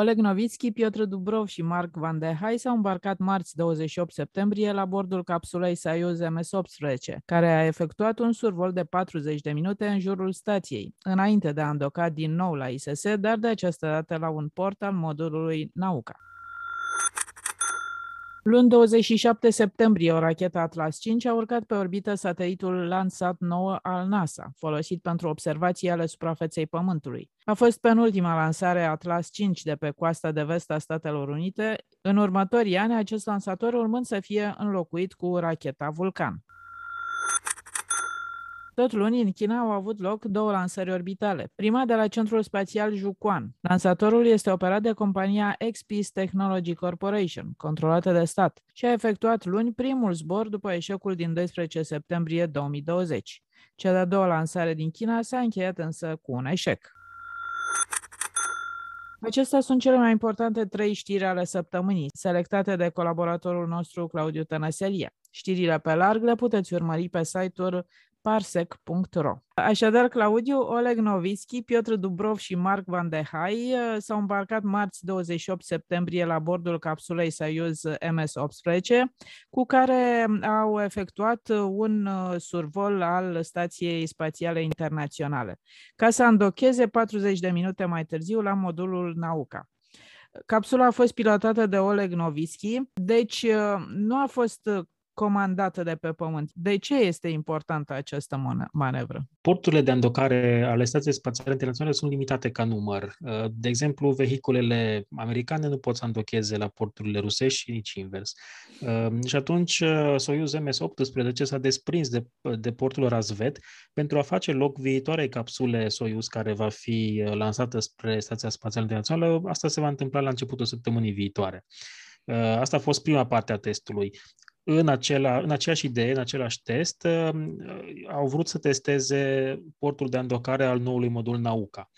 Oleg Novitski, Piotr Dubrov și Mark Van de Hai s-au îmbarcat marți 28 septembrie la bordul capsulei Soyuz MS-18, care a efectuat un survol de 40 de minute în jurul stației, înainte de a îndoca din nou la ISS, dar de această dată la un port al modulului Nauka. Luni 27 septembrie, o rachetă Atlas 5 a urcat pe orbită satelitul Landsat 9 al NASA, folosit pentru observații ale suprafeței Pământului. A fost penultima lansare Atlas 5 de pe coasta de vest a Statelor Unite, în următorii ani acest lansator urmând să fie înlocuit cu racheta Vulcan. Tot luni, în China au avut loc două lansări orbitale. Prima de la Centrul Spațial Juquan. Lansatorul este operat de compania X-Peace Technology Corporation, controlată de stat, și a efectuat luni primul zbor după eșecul din 12 septembrie 2020. Cea de-a doua lansare din China s-a încheiat însă cu un eșec. Acestea sunt cele mai importante trei știri ale săptămânii, selectate de colaboratorul nostru Claudiu Tănăselia. Știrile pe larg le puteți urmări pe site-ul parsec.ro. Așadar, Claudiu, Oleg Novitski, Piotr Dubrov și Mark Van de Hai uh, s-au îmbarcat marți 28 septembrie la bordul capsulei Soyuz MS-18, cu care au efectuat un uh, survol al Stației Spațiale Internaționale, ca să îndocheze 40 de minute mai târziu la modulul Nauka. Capsula a fost pilotată de Oleg Novitski, deci uh, nu a fost comandată de pe Pământ. De ce este importantă această manevră? Porturile de îndocare ale Stației Spațiale Internaționale sunt limitate ca număr. Uh, de exemplu, vehiculele americane nu pot să îndocheze la porturile rusești și nici invers. Uh, și atunci uh, Soyuz MS-18 s-a desprins de, de portul Razvet pentru a face loc viitoarei capsule Soyuz care va fi lansată spre Stația Spațială Internațională. Asta se va întâmpla la începutul săptămânii viitoare. Asta a fost prima parte a testului în, acela, în aceeași idee, în același test, uh, au vrut să testeze portul de îndocare al noului modul Nauka.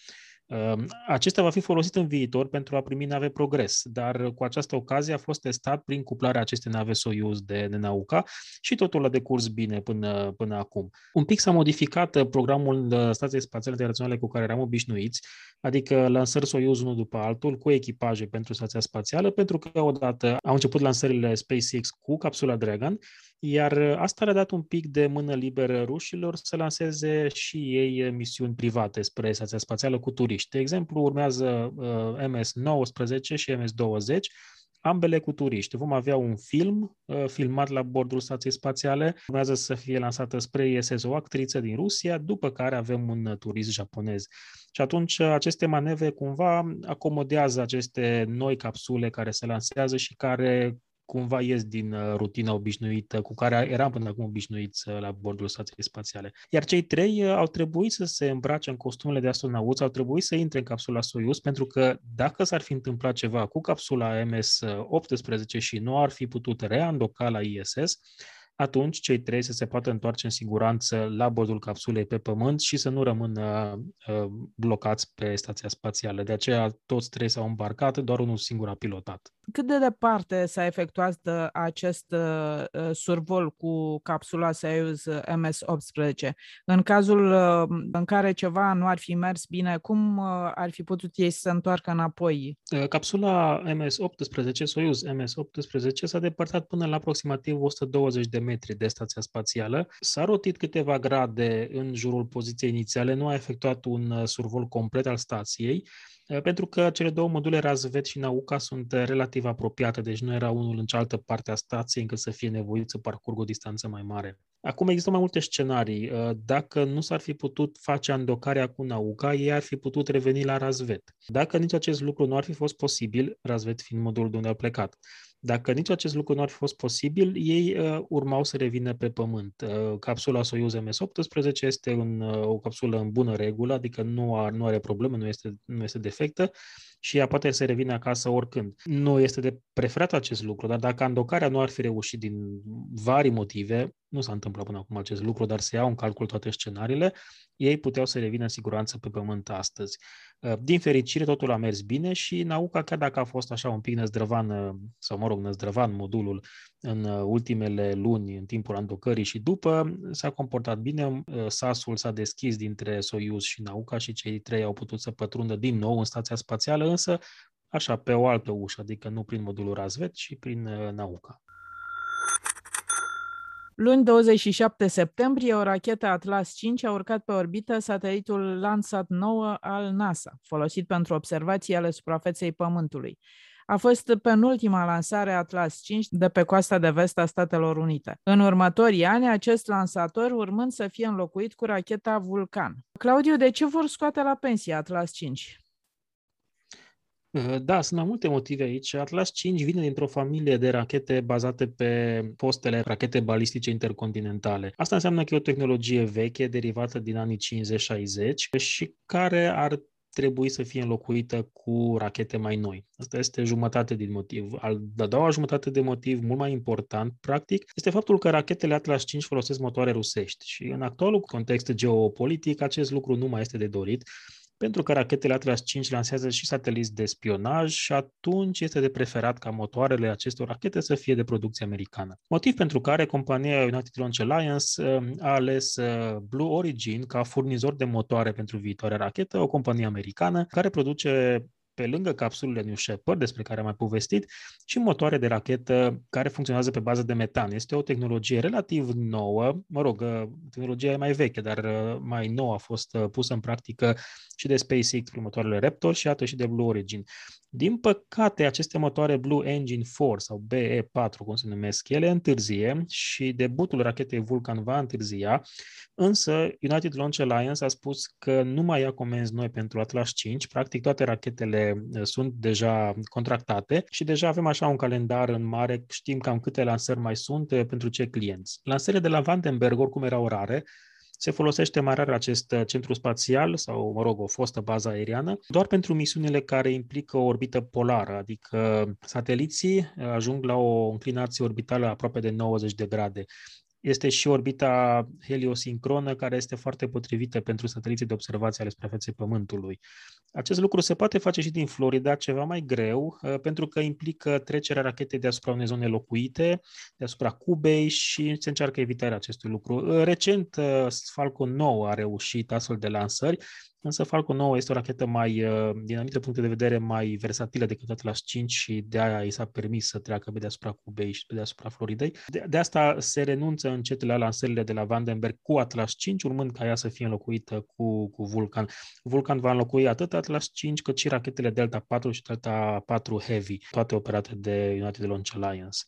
Ehm, acesta va fi folosit în viitor pentru a primi nave Progres, dar cu această ocazie a fost testat prin cuplarea acestei nave Soyuz de, de Nauka și totul a decurs bine până, până acum. Un pic s-a modificat uh, programul uh, Stației Spațiale Internaționale cu care eram obișnuiți, adică lansări Soyuz unul după altul cu echipaje pentru stația spațială, pentru că odată au început lansările SpaceX cu capsula Dragon, iar uh, asta le-a dat un pic de mână liberă rușilor să lanseze și ei misiuni private spre stația spațială cu turiști. De exemplu, urmează uh, MS-19 și MS-20, ambele cu turiști. Vom avea un film uh, filmat la bordul stației spațiale, urmează să fie lansată spre ISS o actriță din Rusia, după care avem un turist japonez. Și atunci aceste manevre cumva acomodează aceste noi capsule care se lansează și care cumva ies din uh, rutina obișnuită cu care eram până acum obișnuiți uh, la bordul stației spațiale. Iar cei trei uh, au trebuit să se îmbrace în costumele de astronauți, au trebuit să intre în capsula Soyuz, pentru că dacă s-ar fi întâmplat ceva cu capsula MS-18 și nu ar fi putut reandoca la ISS, atunci cei trei să se poată întoarce în siguranță la bordul capsulei pe Pământ și să nu rămână uh, blocați pe stația spațială. De aceea toți trei s-au îmbarcat, doar unul singur a pilotat. Cât de departe s-a efectuat uh, acest uh, uh, survol cu capsula Soyuz MS-18? În cazul în care ceva nu ar fi mers bine, cum ar fi putut ei să se întoarcă înapoi? Capsula MS-18, Soyuz MS-18, s-a depărtat până la aproximativ 120 de metri de stația spațială. S-a rotit câteva grade în jurul poziției inițiale, nu a efectuat un survol complet al stației, Eh, pentru că cele două module Razvet și Nauka sunt eh, relativ apropiate, deci nu era unul în cealaltă parte a stației încât să fie nevoit să parcurgă o distanță mai mare. Acum există mai multe scenarii. Eh, dacă nu s-ar fi putut face andocarea cu Nauka, ei ar fi putut reveni la Razvet. Dacă nici acest lucru nu ar fi fost posibil, Razvet fiind modulul de unde au plecat, dacă nici acest lucru nu ar fi fost posibil, ei uh, urmau să revină pe Pământ. Uh, capsula Soyuz MS-18 este un, uh, o capsulă în bună regulă, adică nu, are, nu are probleme, nu este, nu este defectă și ea poate să revină acasă oricând. Nu este de preferat acest lucru, dar dacă andocarea nu ar fi reușit din vari motive, nu s-a întâmplat până acum acest lucru, dar se iau în calcul toate scenariile, ei puteau să revină în siguranță pe pământ astăzi. Uh, din fericire, totul a mers bine și Nauca, chiar dacă a fost așa un pic năzdrăvan, uh, sau mă rog, năzdrăvan modulul în uh, ultimele luni, în timpul andocării și după, s-a comportat bine. Sasul s-a deschis dintre Soyuz și Nauca și cei trei au putut să pătrundă din nou în stația spațială, însă așa, pe o altă ușă, adică nu prin modulul Razvet, ci prin Nauca. Luni 27 septembrie, o rachetă Atlas 5 a urcat pe orbită satelitul Landsat 9 al NASA, folosit pentru observații ale suprafeței Pământului. A fost penultima lansare Atlas 5 de pe coasta de vest a Statelor Unite. În următorii ani, acest lansator urmând să fie înlocuit cu racheta Vulcan. Claudiu, de ce vor scoate la pensie Atlas 5? Uh, da, sunt mai multe motive aici. Atlas 5 vine dintr-o familie de rachete bazate pe postele rachete balistice intercontinentale. Asta înseamnă că e o tehnologie veche, derivată din anii 50-60 și care ar trebui să fie înlocuită cu rachete mai noi. Asta este jumătate din motiv. Al de-a doua jumătate de motiv, mult mai important, practic, este faptul că rachetele Atlas 5 folosesc motoare rusești și în actualul context geopolitic acest lucru nu mai este de dorit pentru că rachetele Atlas 5 lansează și sateliți de spionaj și atunci este de preferat ca motoarele acestor rachete să fie de producție americană. Motiv pentru care compania United Launch Alliance uh, a ales uh, Blue Origin ca furnizor de motoare pentru viitoarea rachetă, o companie americană care produce pe lângă capsulele New Shepard, despre care am mai povestit, și motoare de rachetă care funcționează pe bază de metan. Este o tehnologie relativ nouă, mă rog, uh, tehnologia e mai veche, dar uh, mai nouă a fost uh, pusă în practică și de SpaceX prin motoarele Raptor și iată și de Blue Origin. Din păcate, aceste motoare Blue Engine 4 sau BE4, cum se numesc ele, întârzie și debutul rachetei Vulcan va întârzia, însă United Launch Alliance a spus că nu mai ia comenzi noi pentru Atlas 5, practic toate rachetele uh, sunt deja contractate și deja avem așa un calendar în mare, știm cam câte lansări mai sunt uh, pentru ce clienți. Lansările de la Vandenberg oricum erau rare, se folosește mai rar acest uh, centru spațial sau, mă rog, o fostă bază aeriană, doar pentru misiunile care implică o orbită polară, adică sateliții uh, ajung la o înclinație orbitală aproape de 90 de grade. Este și orbita heliosincronă, care este foarte potrivită pentru sateliții de observație ale suprafeței Pământului. Acest lucru se poate face și din Florida, ceva mai greu, uh, pentru că implică trecerea rachetei deasupra unei zone locuite, deasupra Cubei și se încearcă evitarea acestui lucru. Uh, recent, uh, Falcon 9 a reușit astfel de lansări, Însă Falcon 9 este o rachetă mai, din anumite puncte de vedere, mai versatilă decât Atlas 5 și de aia i s-a permis să treacă pe deasupra Cubei și pe deasupra Floridei. De, de asta se renunță încet la lansările de la Vandenberg cu Atlas 5, urmând ca ea să fie înlocuită cu, cu Vulcan. Vulcan va înlocui atât Atlas 5 cât și rachetele Delta 4 și Delta 4 Heavy, toate operate de United Launch Alliance.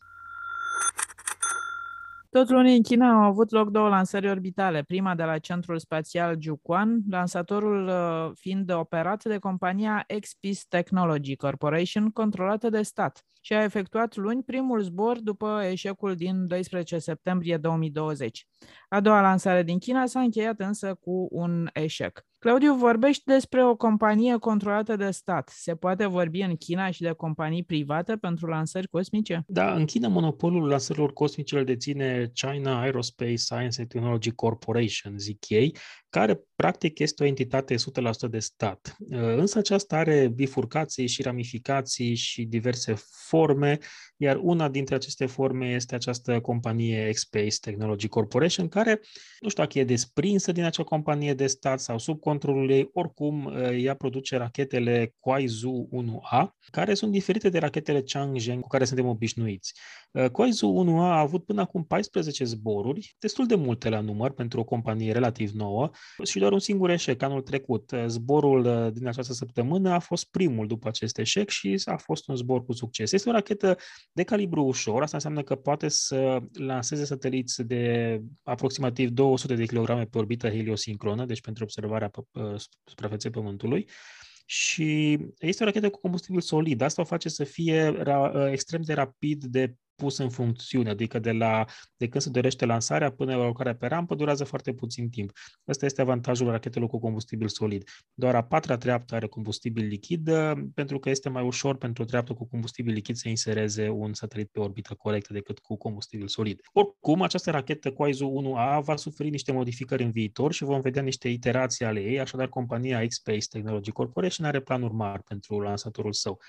Tot luni în China au avut loc două lansări orbitale, prima de la Centrul Spațial Jiuquan, lansatorul uh, fiind operat de compania X-Peace Technology Corporation, controlată de stat, și a efectuat luni primul zbor după eșecul din 12 septembrie 2020. A doua lansare din China s-a încheiat însă cu un eșec. Claudiu, vorbești despre o companie controlată de stat. Se poate vorbi în China și de companii private pentru lansări cosmice? Da, în China monopolul lansărilor cosmice îl deține China Aerospace Science and Technology Corporation, zic ei, care practic este o entitate 100% de stat. Însă aceasta are bifurcații și ramificații și diverse forme, iar una dintre aceste forme este această companie X-Space Technology Corporation, care nu știu dacă e desprinsă din acea companie de stat sau sub controlul ei, oricum ea produce rachetele Kuaizu 1A, care sunt diferite de rachetele Changzheng cu care suntem obișnuiți. Kuaizu 1A a avut până acum 14 zboruri, destul de multe la număr pentru o companie relativ nouă, și doar un singur eșec anul trecut. Zborul uh, din această săptămână a fost primul după acest eșec și a fost un zbor cu succes. Este o rachetă de calibru ușor, asta înseamnă că poate să lanseze sateliți de aproximativ 200 de kg pe orbită heliosincronă, deci pentru observarea uh, suprafeței Pământului și este o rachetă cu combustibil solid. Asta o face să fie ra- uh, extrem de rapid de pus în funcțiune, adică de, la, de când se dorește lansarea până la urcarea pe rampă durează foarte puțin timp. Ăsta este avantajul rachetelor cu combustibil solid. Doar a patra treaptă are combustibil lichid, pentru că este mai ușor pentru o treaptă cu combustibil lichid să insereze un satelit pe orbită corectă decât cu combustibil solid. Oricum, această rachetă cu ISO 1A va suferi niște modificări în viitor și vom vedea niște iterații ale ei, așadar compania X-Space Technology Corporation are planuri mari pentru lansatorul său.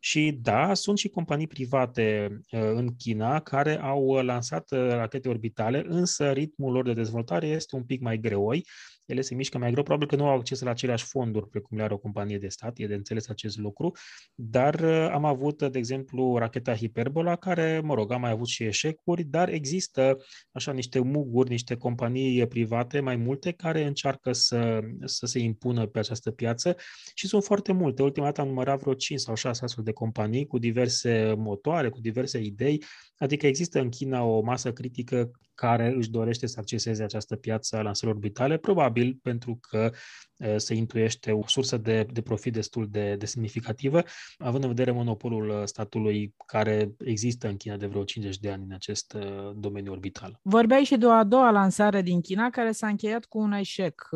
Și da, sunt și companii private uh, în China care au lansat uh, rachete orbitale, însă ritmul lor de dezvoltare este un pic mai greoi ele se mișcă mai greu, probabil că nu au acces la aceleași fonduri precum le are o companie de stat, e de înțeles acest lucru, dar uh, am avut, de exemplu, racheta Hyperbola, care, mă rog, am mai avut și eșecuri, dar există așa niște muguri, niște companii private, mai multe, care încearcă să, să se impună pe această piață și sunt foarte multe. Ultima dată am numărat vreo 5 sau 6 astfel de companii cu diverse motoare, cu diverse idei, adică există în China o masă critică care își dorește să acceseze această piață a lansărilor orbitale, probabil pentru că se intuiește o sursă de, de profit destul de, de semnificativă, având în vedere monopolul statului care există în China de vreo 50 de ani în acest domeniu orbital. Vorbeai și de o a doua lansare din China care s-a încheiat cu un eșec.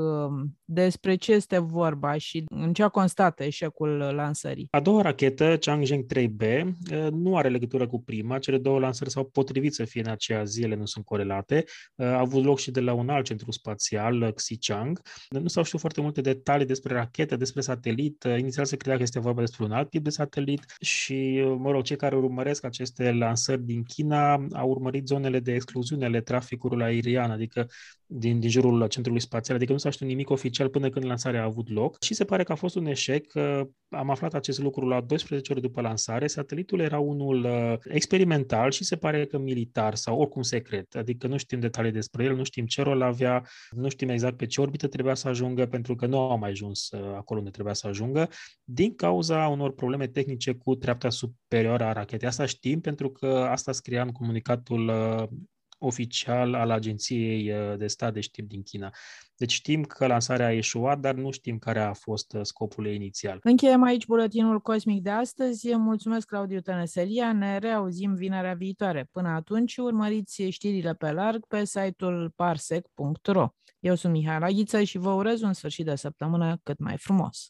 Despre ce este vorba și în ce a constat eșecul lansării? A doua rachetă, Changzheng 3B, nu are legătură cu prima. Cele două lansări s-au potrivit să fie în aceea zi, ele nu sunt corelate. A avut loc și de la un alt centru spațial, Xichang. Nu s-au știut foarte multe detalii despre rachetă, despre satelit. Inițial se credea că este vorba despre un alt tip de satelit și, mă rog, cei care urmăresc aceste lansări din China au urmărit zonele de excluziune ale traficului aerian, adică din, din jurul centrului spațial, adică nu s-a știut nimic oficial până când lansarea a avut loc și se pare că a fost un eșec. Am aflat acest lucru la 12 ore după lansare. Satelitul era unul uh, experimental și se pare că militar sau oricum secret, adică nu știm detalii despre el, nu știm ce rol avea, nu știm exact pe ce orbită trebuia să ajungă, pentru că nu a mai ajuns uh, acolo unde trebuia să ajungă, din cauza unor probleme tehnice cu treapta superioară a rachetei. Asta știm pentru că asta scria în comunicatul uh, oficial al Agenției uh, de Stat de Știri din China. Deci știm că lansarea a ieșuat, dar nu știm care a fost uh, scopul ei inițial. Încheiem aici buletinul cosmic de astăzi. Mulțumesc, Claudiu Tănăselia. Ne reauzim vinerea viitoare. Până atunci, urmăriți știrile pe larg pe site-ul parsec.ro. Eu sunt Mihai Laghiță și vă urez un sfârșit de săptămână cât mai frumos.